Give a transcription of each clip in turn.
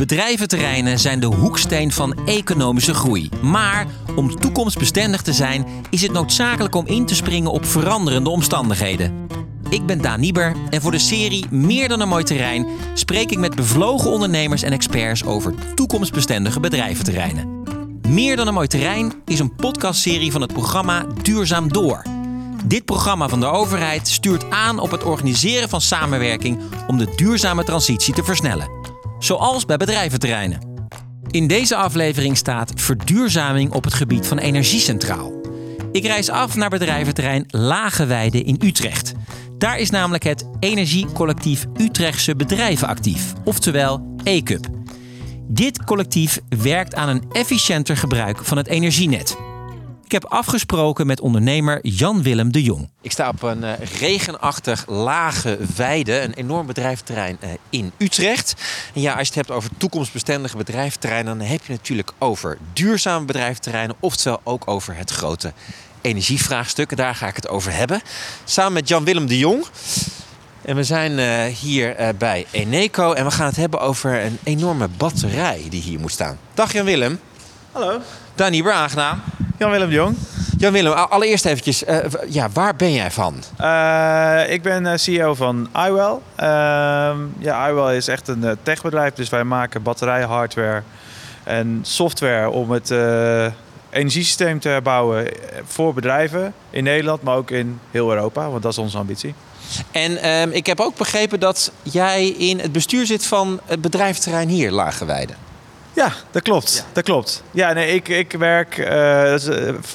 Bedrijventerreinen zijn de hoeksteen van economische groei. Maar om toekomstbestendig te zijn, is het noodzakelijk om in te springen op veranderende omstandigheden. Ik ben Daan Nieber en voor de serie Meer dan een mooi terrein spreek ik met bevlogen ondernemers en experts over toekomstbestendige bedrijventerreinen. Meer dan een mooi terrein is een podcastserie van het programma Duurzaam Door. Dit programma van de overheid stuurt aan op het organiseren van samenwerking om de duurzame transitie te versnellen zoals bij bedrijventerreinen. In deze aflevering staat verduurzaming op het gebied van energie centraal. Ik reis af naar bedrijventerrein Lageweide in Utrecht. Daar is namelijk het Energiecollectief Utrechtse Bedrijven actief, oftewel ECUB. Dit collectief werkt aan een efficiënter gebruik van het energienet. Ik heb afgesproken met ondernemer Jan-Willem de Jong. Ik sta op een uh, regenachtig lage weide, een enorm bedrijventerrein uh, in Utrecht. En ja, als je het hebt over toekomstbestendige bedrijventerreinen, dan heb je natuurlijk over duurzame bedrijventerreinen, oftewel ook over het grote energievraagstuk. Daar ga ik het over hebben. Samen met Jan-Willem de Jong. En we zijn uh, hier uh, bij Eneco en we gaan het hebben over een enorme batterij die hier moet staan. Dag Jan-Willem. Hallo. Danny, weer aangenaam. Jan-Willem de Jong. Jan-Willem, allereerst eventjes, uh, ja, waar ben jij van? Uh, ik ben CEO van iWell. Uh, ja, iWell is echt een techbedrijf, dus wij maken batterijen, hardware en software om het energiesysteem te herbouwen voor bedrijven in Nederland, maar ook in heel Europa, want dat is onze ambitie. En ehm, ik heb ook begrepen dat jij in het bestuur zit van het bedrijventerrein hier, Lageweide. Ja, dat klopt. Ja. Dat klopt. Ja, nee, ik, ik werk uh,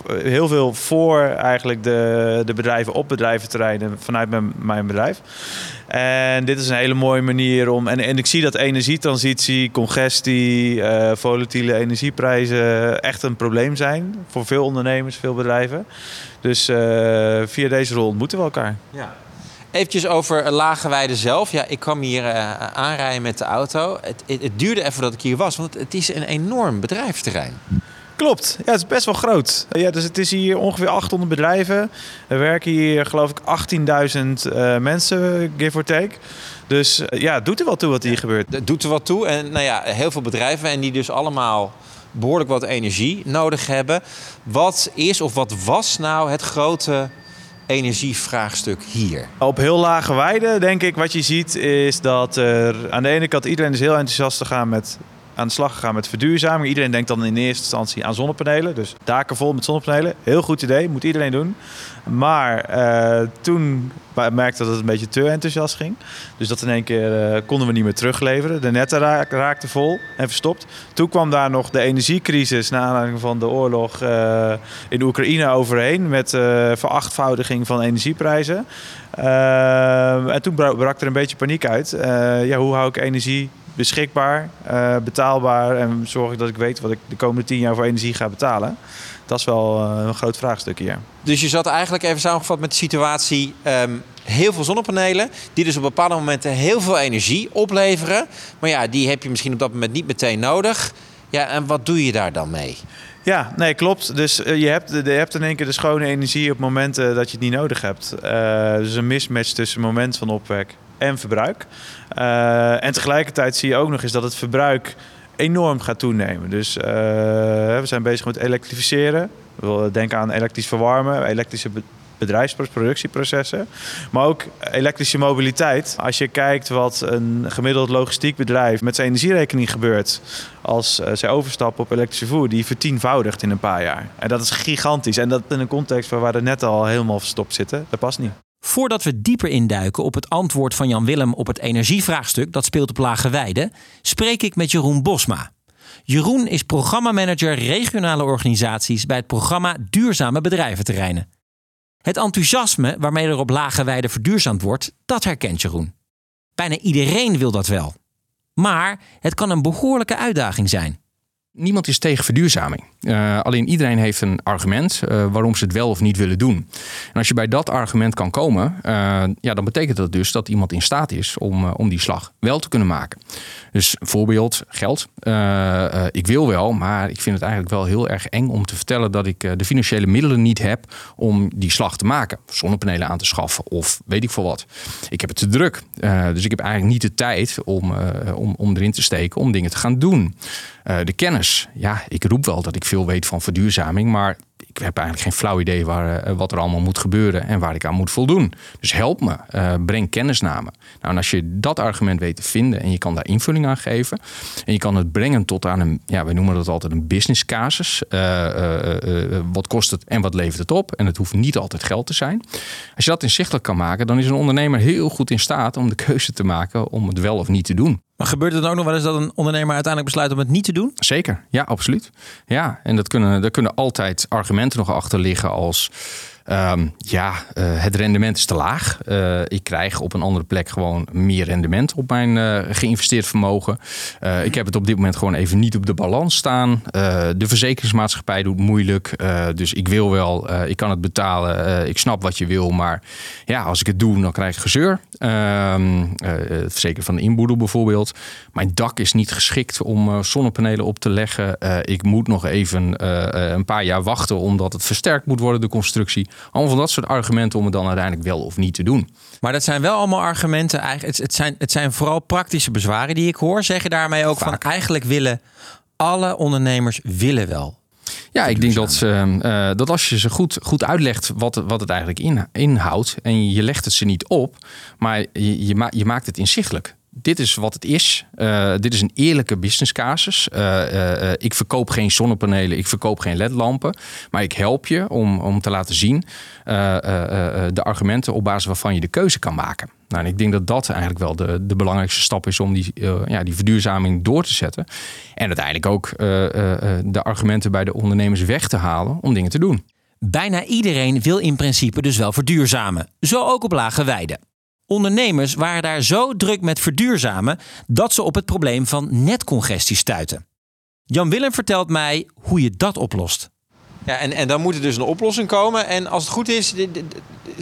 heel veel voor eigenlijk de, de bedrijven op bedrijventerreinen vanuit mijn, mijn bedrijf. En dit is een hele mooie manier om. En, en ik zie dat energietransitie, congestie, uh, volatiele energieprijzen echt een probleem zijn voor veel ondernemers, veel bedrijven. Dus uh, via deze rol ontmoeten we elkaar. Ja. Eventjes over Lageweide zelf. Ja, ik kwam hier uh, aanrijden met de auto. Het, het, het, duurde even dat ik hier was, want het is een enorm bedrijfsterrein. Klopt, ja, het is best wel groot. Ja, dus het is hier ongeveer 800 bedrijven. Er werken hier geloof ik 18.000 uh, mensen, give or take. Dus uh, ja, het doet er wel toe wat hier ja, gebeurt. Het doet er wat toe. En nou ja, heel veel bedrijven en die dus allemaal behoorlijk wat energie nodig hebben. Wat is of wat was nou het grote energievraagstuk hier? Op heel lage weide, denk ik, wat je ziet, is dat er aan de ene kant iedereen is heel enthousiast te gaan met aan de slag gegaan met verduurzaming. Iedereen denkt dan in eerste instantie aan zonnepanelen. Dus daken vol met zonnepanelen. Heel goed idee, moet iedereen doen. Maar uh, toen merkte dat het een beetje te enthousiast ging. Dus dat in één keer uh, konden we niet meer terugleveren. De netten raak, raakten vol en verstopt. Toen kwam daar nog de energiecrisis na aanleiding van de oorlog uh, in Oekraïne overheen. Met verachtvoudiging van energieprijzen. en toen brak er een beetje paniek uit. ja, hoe hou ik energie beschikbaar, uh, betaalbaar en zorg ik dat ik weet wat ik de komende tien jaar voor energie ga betalen. Dat is wel uh, een groot vraagstuk hier. Dus je zat eigenlijk even samengevat met de situatie: um, heel veel zonnepanelen, die dus op bepaalde momenten heel veel energie opleveren. Maar ja, die heb je misschien op dat moment niet meteen nodig. Ja, en wat doe je daar dan mee? Ja, nee, klopt. Dus uh, je, hebt, je hebt in één keer de schone energie op momenten dat je het niet nodig hebt. Uh, dus een mismatch tussen moment van opwek en verbruik. Uh, en tegelijkertijd zie je ook nog eens dat het verbruik enorm gaat toenemen. Dus uh, we zijn bezig met elektrificeren. We denken aan elektrisch verwarmen, elektrische bedrijfsproductieprocessen. Maar ook elektrische mobiliteit. Als je kijkt wat een gemiddeld logistiek bedrijf met zijn energierekening gebeurt als uh, zij overstappen op elektrische voer, die vertienvoudigt in een paar jaar. En dat is gigantisch. En dat in een context waar we net al helemaal verstopt zitten, dat past niet. Voordat we dieper induiken op het antwoord van Jan Willem op het energievraagstuk dat speelt op Lage Weide, spreek ik met Jeroen Bosma. Jeroen is programmamanager regionale organisaties bij het programma Duurzame Bedrijventerreinen. Het enthousiasme waarmee er op Lage Weide verduurzaamd wordt, dat herkent Jeroen. Bijna iedereen wil dat wel. Maar het kan een behoorlijke uitdaging zijn. Niemand is tegen verduurzaming. Uh, alleen iedereen heeft een argument uh, waarom ze het wel of niet willen doen. En als je bij dat argument kan komen, uh, ja, dan betekent dat dus dat iemand in staat is om, om die slag wel te kunnen maken. Dus voorbeeld geld. ik wil wel, maar ik vind het eigenlijk wel heel erg eng om te vertellen dat ik de financiële middelen niet heb om die slag te maken. Zonnepanelen aan te schaffen of weet ik veel wat. Ik heb het te druk. dus ik heb eigenlijk niet de tijd om, om, om erin te steken om dingen te gaan doen. De kennis. Ja, ik roep wel dat ik veel weet van verduurzaming, maar ik heb eigenlijk geen flauw idee waar, eh, wat er allemaal moet gebeuren en waar ik aan moet voldoen. Dus help me, uh, breng kennis naar me. Nou, en als je dat argument weet te vinden en je kan daar invulling aan geven en je kan het brengen tot aan een, ja, we noemen dat altijd een business casus. Wat kost het en wat levert het op? En het hoeft niet altijd geld te zijn. Als je dat inzichtelijk kan maken, dan is een ondernemer heel goed in staat om de keuze te maken om het wel of niet te doen. Maar gebeurt het ook nog wel eens dat een ondernemer uiteindelijk besluit om het niet te doen? Zeker, ja, absoluut. Ja, en dat kunnen, daar kunnen altijd argumenten nog achter liggen als Um, ja, uh, het rendement is te laag. Uh, ik krijg op een andere plek gewoon meer rendement op mijn uh, geïnvesteerd vermogen. ik heb het op dit moment gewoon even niet op de balans staan. de verzekeringsmaatschappij doet moeilijk. dus ik wil wel, ik kan het betalen. ik snap wat je wil. Maar ja, als ik het doe, dan krijg ik gezeur. Ehm, het verzekeren van de inboedel bijvoorbeeld. Mijn dak is niet geschikt om zonnepanelen op te leggen. ik moet nog even een paar jaar wachten omdat het versterkt moet worden, de constructie. Allemaal van dat soort argumenten om het dan uiteindelijk wel of niet te doen. Maar dat zijn wel allemaal argumenten. Eigenlijk, het, zijn, het zijn vooral praktische bezwaren die ik hoor. Zeg je daarmee ook van eigenlijk willen alle ondernemers willen wel ja, ik denk dat, uh, dat als je ze goed, goed uitlegt wat, wat het eigenlijk inhoudt. en je legt het ze niet op, maar je, je, je maakt het inzichtelijk dit is wat het is. Uh, dit is een eerlijke business casus. Uh, uh, ik verkoop geen zonnepanelen, ik verkoop geen ledlampen. Maar ik help je om, om te laten zien de argumenten op basis waarvan je de keuze kan maken. Nou, en ik denk dat dat eigenlijk wel de, de belangrijkste stap is om die, ja, die verduurzaming door te zetten. En uiteindelijk ook de argumenten bij de ondernemers weg te halen om dingen te doen. Bijna iedereen wil in principe dus wel verduurzamen. Zo ook op lage weiden. Ondernemers waren daar zo druk met verduurzamen dat ze op het probleem van netcongestie stuiten. Jan Willem vertelt mij hoe je dat oplost. Ja, en, en dan moet er dus een oplossing komen. En als het goed is,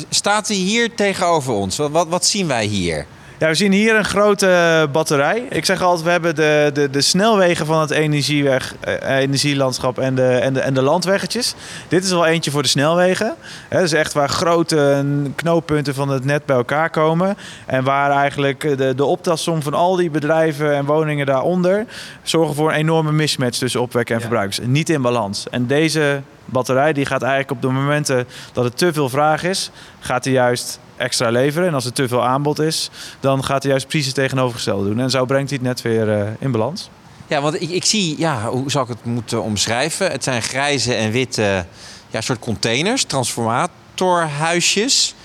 staat hij hier tegenover ons. Wat, wat, wat zien wij hier? Ja, we zien hier een grote batterij. Ik zeg altijd, we hebben de, de, de snelwegen van het energieweg, eh, energielandschap en de, en, de, en de landweggetjes. Dit is wel eentje voor de snelwegen. Dat is echt waar grote knooppunten van het net bij elkaar komen. En waar eigenlijk de, de optelsom van al die bedrijven en woningen daaronder... zorgen voor een enorme mismatch tussen opwek en verbruikers. Niet in balans. En deze batterij die gaat eigenlijk op de momenten dat er te veel vraag is... gaat hij juist extra leveren. En als er te veel aanbod is, dan gaat hij juist precies het tegenovergestelde doen. En zo brengt hij het net weer uh, in balans. Ja, want ik, ik zie, ja, hoe zou ik het moeten omschrijven? Het zijn grijze en witte ja, soort containers, transformatorhuisjes.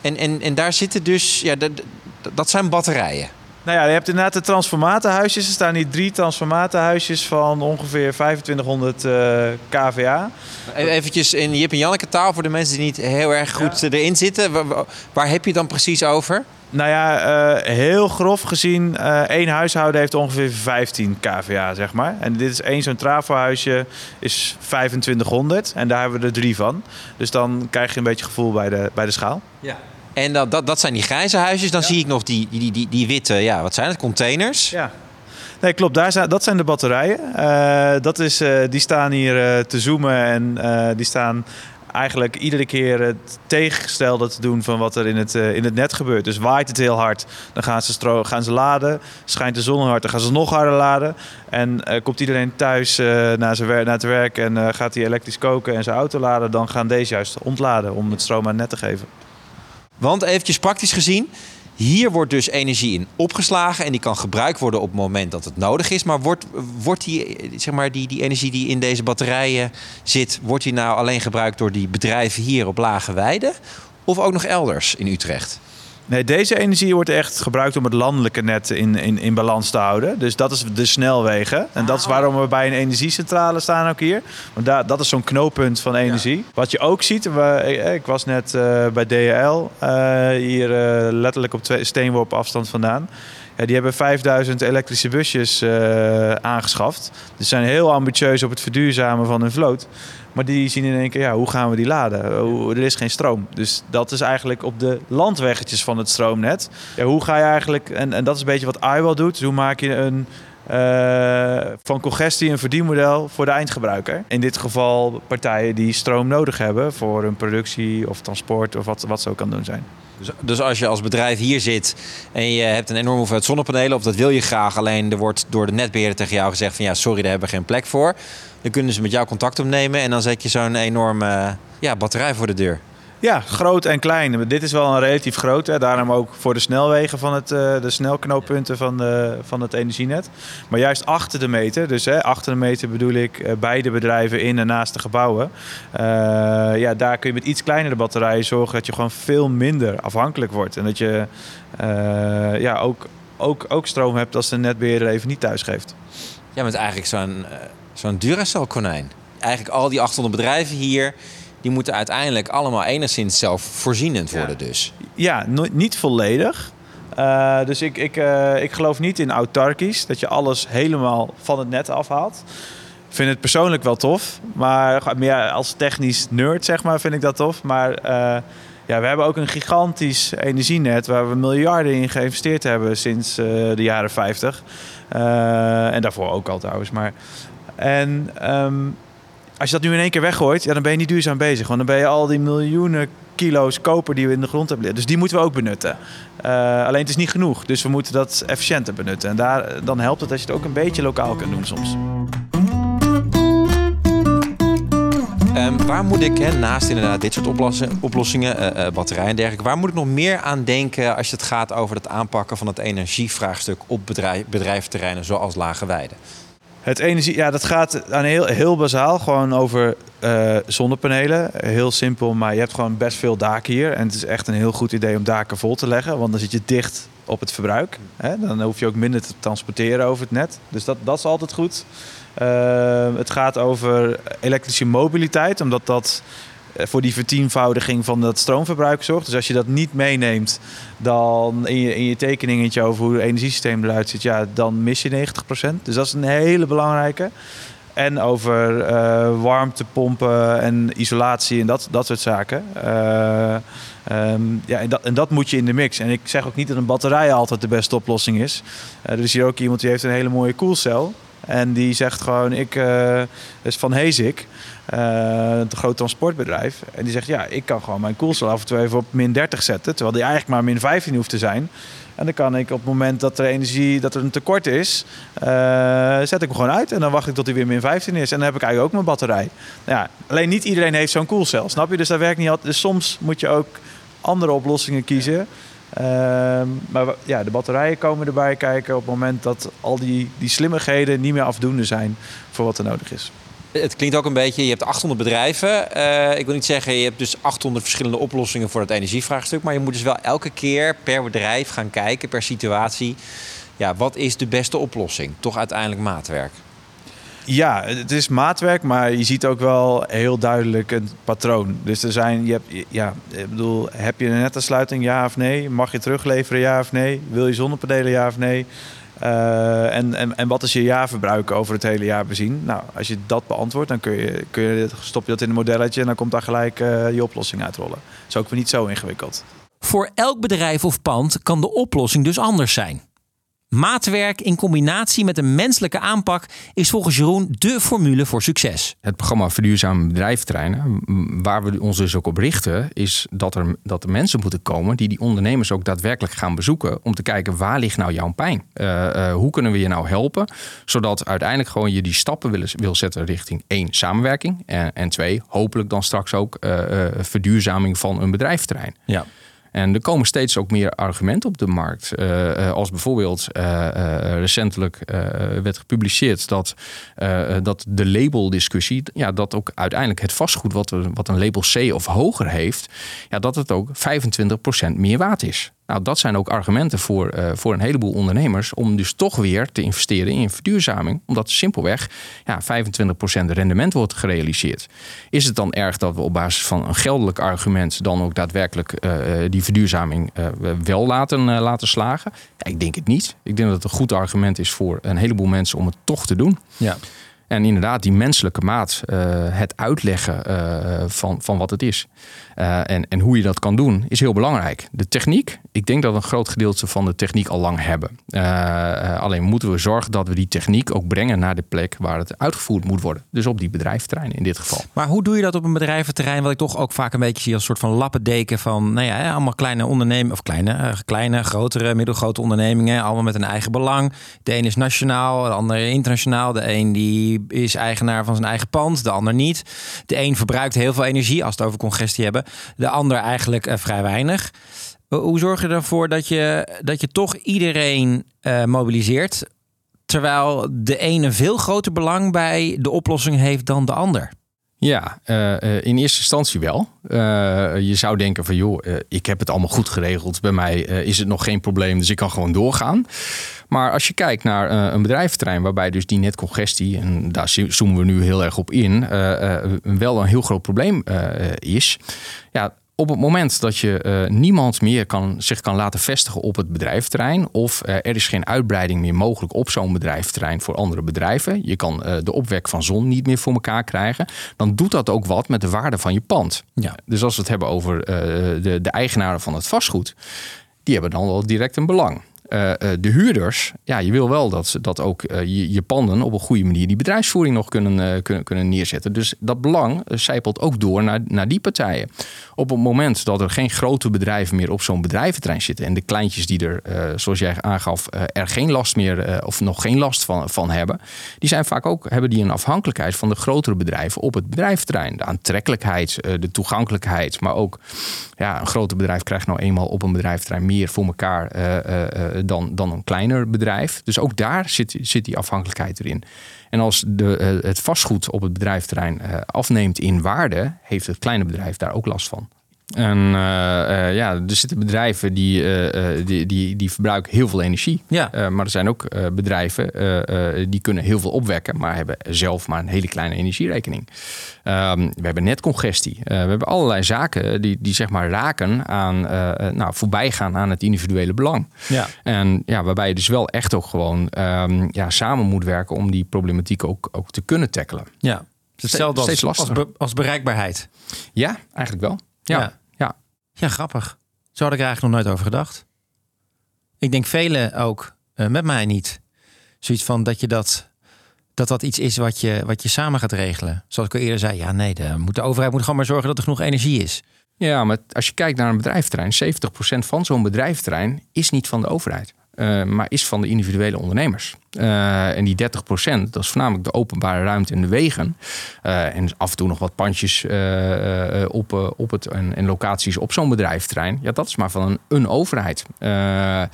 En, en, en daar zitten dus, ja, dat zijn batterijen. Nou ja, je hebt inderdaad de transformatenhuisjes. Er staan hier drie transformatenhuisjes van ongeveer 2500 uh, kVA. Eventjes in Jip en Janneke taal voor de mensen die niet heel erg goed erin zitten. Waar, heb je het dan precies over? Nou ja, uh, heel grof gezien, uh, één huishouden heeft ongeveer 15 kVA, zeg maar. En dit is één zo'n trafohuisje, is 2500 en daar hebben we er drie van. Dus dan krijg je een beetje gevoel bij de, bij de schaal. Ja. En dat, dat, dat zijn die grijze huisjes. Dan zie ik nog die, die, die, die witte, ja, wat zijn het? Containers. Ja. Nee, klopt. Daar zijn, dat zijn de batterijen. Uh, dat is, uh, die staan hier uh, te zoomen en die staan eigenlijk iedere keer het tegengestelde te doen van wat er in het, in het net gebeurt. Dus waait het heel hard, dan gaan ze, stro gaan ze laden. Schijnt de zon hard, dan gaan ze nog harder laden. En komt iedereen thuis naar, zijn naar het werk en gaat hij elektrisch koken en zijn auto laden, dan gaan deze juist ontladen om het stroom aan het net te geven. Want eventjes praktisch gezien, hier wordt dus energie in opgeslagen en die kan gebruikt worden op het moment dat het nodig is. Maar wordt, wordt die, zeg maar, die, die energie die in deze batterijen zit, wordt die nou alleen gebruikt door die bedrijven hier op Lage Weide? Of ook nog elders in Utrecht? Nee, deze energie wordt echt gebruikt om het landelijke net in, in, in balans te houden. Dus dat is de snelwegen. En dat is waarom we bij een energiecentrale staan ook hier. Want daar, dat is zo'n knooppunt van energie. Wat je ook ziet, we, ik was net uh, bij DHL, uh, hier uh, letterlijk op twee steenworp afstand vandaan. Die hebben 5000 elektrische busjes uh, aangeschaft. Dus zijn heel ambitieus op het verduurzamen van hun vloot. Maar die zien in één keer, ja, hoe gaan we die laden? er is geen stroom. Dus dat is eigenlijk op de landweggetjes van het stroomnet. Ja, hoe ga je eigenlijk, en, en dat is een beetje wat iWell doet. Hoe maak je een uh, van congestie een verdienmodel voor de eindgebruiker. In dit geval partijen die stroom nodig hebben voor hun productie of transport of wat, wat zo kan doen zijn. Dus, dus als je als bedrijf hier zit en je hebt een enorme hoeveelheid zonnepanelen, of dat wil je graag, alleen er wordt door de netbeheerder tegen jou gezegd van ja, sorry, daar hebben we geen plek voor. Dan kunnen ze met jou contact opnemen en dan zet je zo'n enorme ja, batterij voor de deur. Ja, groot en klein. Dit is wel een relatief groot. Hè. Daarom ook voor de snelwegen van het, uh, de snelknooppunten van, de, van het energienet. Maar juist achter de meter, dus hè, achter de meter bedoel ik uh, beide bedrijven in en naast de gebouwen. Ja, daar kun je met iets kleinere batterijen zorgen dat je gewoon veel minder afhankelijk wordt. En dat je ja, ook, ook, ook stroom hebt als de netbeheerder even niet thuis geeft. Ja, met eigenlijk zo'n zo'n Duracell konijn. Eigenlijk al die 800 bedrijven hier die moeten uiteindelijk allemaal enigszins zelfvoorzienend worden dus. Ja, niet volledig. Uh, dus ik, ik, uh, ik geloof niet in autarkisch, dat je alles helemaal van het net afhaalt. Ik vind het persoonlijk wel tof, maar meer als technisch nerd zeg maar, vind ik dat tof. Maar uh, ja, we hebben ook een gigantisch energienet waar we miljarden in geïnvesteerd hebben sinds de jaren 50. en daarvoor ook al trouwens. Maar, en um, als je dat nu in één keer weggooit, ja, dan ben je niet duurzaam bezig. Want dan ben je al die miljoenen kilo's koper die we in de grond hebben. Dus die moeten we ook benutten. Uh, alleen het is niet genoeg. Dus we moeten dat efficiënter benutten. En daar, dan helpt het als je het ook een beetje lokaal kunt doen soms. Um, waar moet ik, naast inderdaad dit soort oplossingen, uh, uh, batterijen en dergelijke, waar moet ik nog meer aan denken als het gaat over het aanpakken van het energievraagstuk op bedrijf, bedrijfterreinen zoals Lage Weide? Het energie, ja, dat gaat aan heel, heel bazaal gewoon over uh, zonnepanelen. Heel simpel, maar je hebt gewoon best veel daken hier. En het is echt een heel goed idee om daken vol te leggen, want dan zit je dicht op het verbruik. Hè? Dan hoef je ook minder te transporteren over het net. Dus dat, dat is altijd goed. Uh, het gaat over elektrische mobiliteit, omdat dat eh, voor die vertienvoudiging van dat stroomverbruik zorgt. Dus als je dat niet meeneemt dan in je, in je tekeningetje over hoe het energiesysteem eruit ziet, ja, dan mis je 90%. Dus dat is een hele belangrijke. En over uh, warmtepompen en isolatie en dat, dat soort zaken. Uh, um, ja, en, dat, en dat moet je in de mix. En ik zeg ook niet dat een batterij altijd de beste oplossing is. Er is hier ook iemand die heeft een hele mooie koelcel. En die zegt gewoon, ik is van Hezik. Een groot transportbedrijf. En die zegt, ja, ik kan gewoon mijn koelcel af en toe even op min 30 zetten. Terwijl die eigenlijk maar min 15 hoeft te zijn. En dan kan ik op het moment dat er energie, dat er een tekort is, uh, zet ik hem gewoon uit. En dan wacht ik tot hij weer min 15 is. En dan heb ik eigenlijk ook mijn batterij. Ja, alleen niet iedereen heeft zo'n koelcel, snap je? Dus dat werkt niet altijd. Dus soms moet je ook andere oplossingen kiezen. Uh, maar ja, de batterijen komen erbij kijken op het moment dat al die, die slimmigheden niet meer afdoende zijn voor wat er nodig is. Het klinkt ook een beetje, je hebt 800 bedrijven. Uh, ik wil niet zeggen, je hebt dus 800 verschillende oplossingen voor het energievraagstuk. Maar je moet dus wel elke keer per bedrijf gaan kijken, per situatie. Ja, wat is de beste oplossing? Toch uiteindelijk maatwerk. Ja, het is maatwerk, maar je ziet ook wel heel duidelijk een patroon. Dus er zijn, je hebt, ja, ik bedoel, heb je een nettensluiting, ja of nee? Mag je terugleveren, ja of nee? Wil je zonnepanelen, ja of nee? Uh, en, en, en wat is je jaarverbruik over het hele jaar bezien? Nou, als je dat beantwoordt, dan kun je, kun je, stop je dat in een modelletje en dan komt daar gelijk uh, je oplossing uitrollen. Dat is ook weer niet zo ingewikkeld. Voor elk bedrijf of pand kan de oplossing dus anders zijn. Maatwerk in combinatie met een menselijke aanpak is volgens Jeroen de formule voor succes. Het programma Verduurzame Bedrijfterreinen, waar we ons dus ook op richten, is dat er, dat er mensen moeten komen die die ondernemers ook daadwerkelijk gaan bezoeken. Om te kijken waar ligt nou jouw pijn? Uh, uh, hoe kunnen we je nou helpen? Zodat uiteindelijk gewoon je die stappen wil, wil zetten richting één, samenwerking. En, en twee, hopelijk dan straks ook uh, verduurzaming van een bedrijfterrein. Ja. En er komen steeds ook meer argumenten op de markt. Uh, als bijvoorbeeld uh, recentelijk werd gepubliceerd dat, dat de labeldiscussie, ja, dat ook uiteindelijk het vastgoed wat, wat een label C of hoger heeft, ja, dat het ook 25% meer waard is. Nou, dat zijn ook argumenten voor, uh, voor een heleboel ondernemers om dus toch weer te investeren in verduurzaming. Omdat simpelweg ja, 25% rendement wordt gerealiseerd. Is het dan erg dat we op basis van een geldelijk argument dan ook daadwerkelijk uh, die verduurzaming uh, wel laten, laten slagen? Ja, ik denk het niet. Ik denk dat het een goed argument is voor een heleboel mensen om het toch te doen. Ja. En inderdaad, die menselijke maat, het uitleggen van, van wat het is. Uh, en, en hoe je dat kan doen, is heel belangrijk. De techniek, ik denk dat we een groot gedeelte van de techniek al lang hebben. alleen moeten we zorgen dat we die techniek ook brengen naar de plek waar het uitgevoerd moet worden. Dus op die bedrijventerreinen in dit geval. Maar hoe doe je dat op een bedrijventerrein, wat ik toch ook vaak een beetje zie als een soort van lappendeken van, nou ja, allemaal kleine ondernemingen, of kleine, kleine, grotere, middelgrote ondernemingen, allemaal met een eigen belang. De een is nationaal, de ander internationaal. De een die is eigenaar van zijn eigen pand, de ander niet. De een verbruikt heel veel energie als het over congestie hebben, de ander eigenlijk uh, vrij weinig. Hoe zorg je ervoor dat je, dat je toch iedereen uh, mobiliseert, terwijl de ene veel groter belang bij de oplossing heeft dan de ander? Ja, uh, in eerste instantie wel. Je zou denken van joh, ik heb het allemaal goed geregeld. Bij mij is het nog geen probleem, dus ik kan gewoon doorgaan. Maar als je kijkt naar een bedrijventerrein waarbij dus die netcongestie, en daar zoomen we nu heel erg op in, wel een heel groot probleem is. Ja, op het moment dat je uh, niemand meer kan, zich kan laten vestigen op het bedrijfterrein, of uh, er is geen uitbreiding meer mogelijk op zo'n bedrijfterrein voor andere bedrijven, je kan uh, de opwek van zon niet meer voor elkaar krijgen, dan doet dat ook wat met de waarde van je pand. Ja. Dus als we het hebben over de, de eigenaren van het vastgoed, die hebben dan wel direct een belang. Uh, de huurders, ja, je wil wel dat, dat ook uh, je, je, panden op een goede manier die bedrijfsvoering nog kunnen, kunnen, kunnen neerzetten. Dus dat belang zijpelt ook door naar, naar die partijen. Op het moment dat er geen grote bedrijven meer op zo'n bedrijventrein zitten en de kleintjes die er, zoals jij aangaf, er geen last meer of nog geen last van, van hebben, die zijn vaak ook, hebben die een afhankelijkheid van de grotere bedrijven op het bedrijventerrein. De aantrekkelijkheid, de toegankelijkheid, maar ook ja, een groter bedrijf krijgt nou eenmaal op een bedrijventerrein meer voor elkaar dan, dan een kleiner bedrijf. Dus ook daar zit, zit die afhankelijkheid erin. En als de, het vastgoed op het bedrijfterrein afneemt in waarde, heeft het kleine bedrijf daar ook last van. En uh, uh, ja, er zitten bedrijven die, uh, die, die, die verbruiken heel veel energie. Ja. maar er zijn ook bedrijven die kunnen heel veel opwekken, maar hebben zelf maar een hele kleine energierekening. Ehm, we hebben netcongestie. we hebben allerlei zaken die, die zeg maar raken aan, nou, voorbij gaan aan het individuele belang. Ja. En ja, waarbij je dus wel echt ook gewoon um, ja, samen moet werken om die problematiek ook, ook te kunnen tackelen. Ja. Hetzelfde als, als, als bereikbaarheid. Ja, eigenlijk wel. Ja. ja. Ja, grappig. Zo had ik er eigenlijk nog nooit over gedacht. Ik denk velen ook, uh, met mij niet. Zoiets van dat je dat, dat dat iets is wat je, wat je samen gaat regelen. Zoals ik al eerder zei, ja nee, de, moet de overheid moet gewoon maar zorgen dat er genoeg energie is. Ja, maar als je kijkt naar een bedrijfterrein, 70% van zo'n bedrijfterrein is niet van de overheid. Uh, maar is van de individuele ondernemers. Uh, en die 30% dat is voornamelijk de openbare ruimte en de wegen. Uh, en af en toe nog wat pandjes op, op het, en, en, locaties op zo'n bedrijfterrein. Ja, dat is maar van een, een overheid. ja,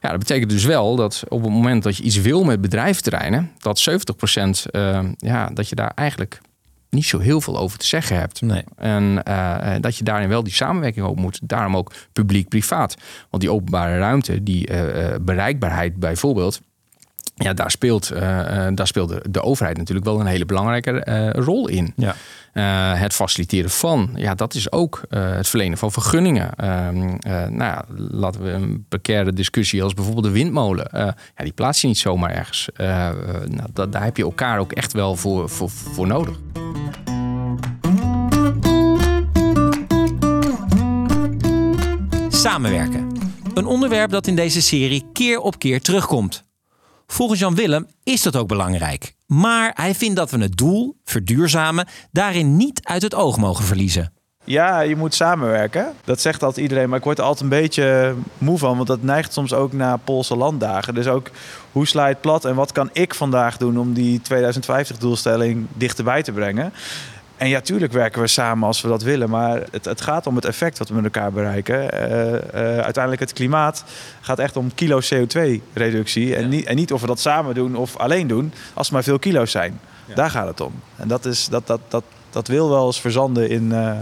dat betekent dus wel dat op het moment dat je iets wil met bedrijfterreinen, dat 70% ja, dat je daar eigenlijk niet zo heel veel over te zeggen hebt. Nee. En uh, dat je daarin wel die samenwerking op moet. Daarom ook publiek-privaat. Want die openbare ruimte, die uh, bereikbaarheid bijvoorbeeld. Ja, daar speelt, uh, daar speelt de, de, overheid natuurlijk wel een hele belangrijke rol in. Ja. Uh, het faciliteren van, ja, dat is ook het verlenen van vergunningen. Ehm, nou ja, laten we een precaire discussie als bijvoorbeeld de windmolen. ja, die plaats je niet zomaar ergens. nou, dat, daar heb je elkaar ook echt wel voor, voor, voor nodig. Samenwerken. Een onderwerp dat in deze serie keer op keer terugkomt. Volgens Jan Willem is dat ook belangrijk. Maar hij vindt dat we het doel, verduurzamen, daarin niet uit het oog mogen verliezen. Ja, je moet samenwerken. Dat zegt altijd iedereen, maar ik word er altijd een beetje moe van. Want dat neigt soms ook naar Poolse landdagen. Dus ook, hoe sla je het plat en wat kan ik vandaag doen om die 2050-doelstelling dichterbij te brengen? En ja, tuurlijk werken we samen als we dat willen. Maar het, het gaat om het effect wat we met elkaar bereiken. Uh, uh, uiteindelijk het klimaat gaat echt om kilo CO2-reductie. En, niet, en niet of we dat samen doen of alleen doen, als er maar veel kilo's zijn. Ja. Daar gaat het om. En dat is, dat, dat, dat, dat wil wel eens verzanden in uh,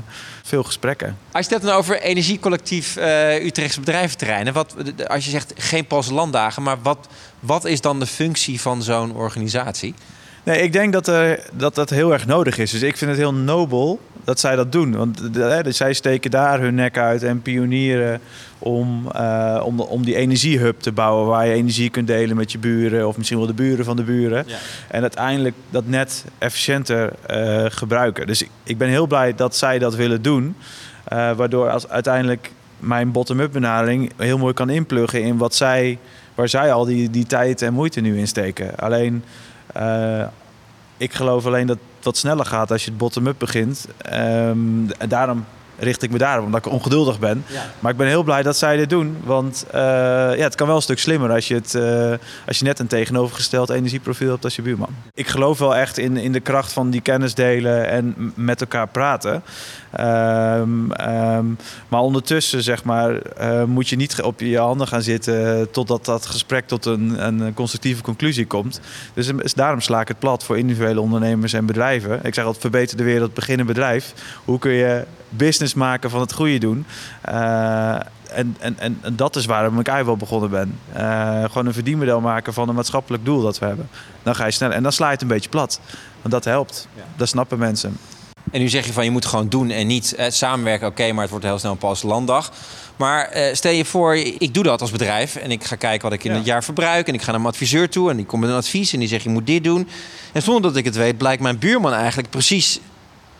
veel gesprekken. Als je het dan over energiecollectief uh, Utrechtse bedrijventerreinen, wat, als je zegt geen pas landdagen, maar wat, wat is dan de functie van zo'n organisatie? Nee, ik denk dat, uh, dat dat heel erg nodig is. Dus ik vind het heel nobel dat zij dat doen. Want de, de, zij steken daar hun nek uit en pionieren om, uh, om, om die energiehub te bouwen... waar je energie kunt delen met je buren of misschien wel de buren van de buren. Ja. En uiteindelijk dat net efficiënter uh, gebruiken. Dus ik, ik, ben heel blij dat zij dat willen doen. Waardoor als uiteindelijk mijn bottom-up benadering heel mooi kan inpluggen in wat zij, waar zij al die, die tijd en moeite nu in steken. Alleen ik geloof alleen dat wat sneller gaat als je het bottom-up begint. En daarom richt ik me daarop, omdat ik ongeduldig ben. Maar ik ben heel blij dat zij dit doen. Want uh, ja, het kan wel een stuk slimmer als je, het, uh, als je net een tegenovergesteld energieprofiel hebt als je buurman. Ik geloof wel echt in, in de kracht van die kennis delen en met elkaar praten. Um, um, maar ondertussen zeg maar, uh, moet je niet op je handen gaan zitten totdat dat gesprek tot een, een constructieve conclusie komt. Dus, dus daarom sla ik het plat voor individuele ondernemers en bedrijven. Ik zeg altijd verbeter de wereld, beginnen bedrijf. Hoe kun je business maken van het goede doen? Uh, en, en, en, en, dat is waarom ik eigenlijk wel begonnen ben. Uh, gewoon een verdienmodel maken van een maatschappelijk doel dat we hebben. Dan ga je sneller. En dan sla je het een beetje plat. Want dat helpt. Ja. Dat snappen mensen. En nu zeg je van je moet gewoon doen en niet eh, samenwerken. Oké, maar het wordt heel snel een pas landdag. Maar eh, stel je voor, ik doe dat als bedrijf en ik ga kijken wat ik in ja. het jaar verbruik. En ik ga naar mijn adviseur toe en die komt met een advies en die zegt je moet dit doen. En zonder dat ik het weet, blijkt mijn buurman eigenlijk precies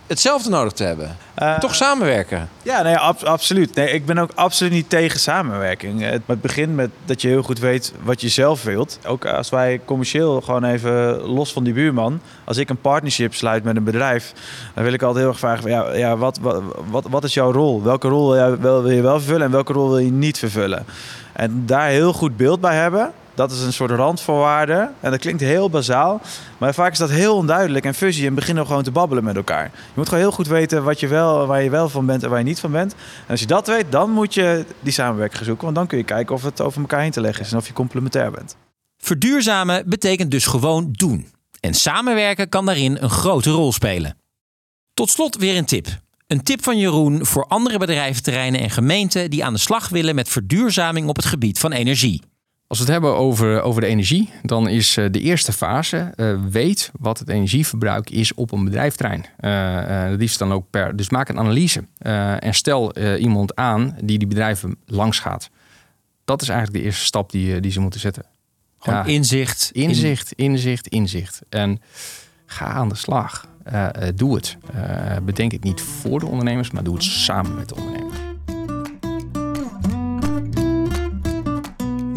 hetzelfde nodig te hebben. Uh, Toch samenwerken. Ja, nee, ab absoluut. Nee, ik ben ook absoluut niet tegen samenwerking. Het, het begint met dat je heel goed weet wat je zelf wilt. Ook als wij commercieel gewoon even los van die buurman. Als ik een partnership sluit met een bedrijf, dan wil ik altijd heel erg vragen: ja, ja, wat, wat, wat, wat is jouw rol? Welke rol wil je, wel, wil je wel vervullen en welke rol wil je niet vervullen? En daar heel goed beeld bij hebben. Dat is een soort randvoorwaarde. En dat klinkt heel bazaal. Maar vaak is dat heel onduidelijk en fuzzy. En beginnen gewoon te babbelen met elkaar. Je moet gewoon heel goed weten wat je wel, waar je wel van bent en waar je niet van bent. En als je dat weet, dan moet je die samenwerking zoeken. Want dan kun je kijken of het over elkaar heen te leggen is. En of je complementair bent. Verduurzamen betekent dus gewoon doen. En samenwerken kan daarin een grote rol spelen. Tot slot weer een tip. Een tip van Jeroen voor andere bedrijventerreinen en gemeenten die aan de slag willen met verduurzaming op het gebied van energie. Als we het hebben over, over de energie, dan is eh, de eerste fase uh, weet wat het energieverbruik is op een bedrijfterrein. Uh, uh, liefst dan ook per. Dus maak een analyse en stel iemand aan die die bedrijven langs gaat. Dat is eigenlijk de eerste stap die, die ze moeten zetten. Gewoon ja, inzicht. Inzicht, inzicht, inzicht. En ga aan de slag. doe het. bedenk het niet voor de ondernemers, maar doe het samen met de ondernemers.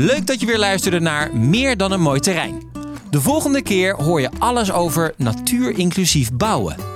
Leuk dat je weer luisterde naar Meer dan een mooi terrein. De volgende keer hoor je alles over natuur inclusief bouwen.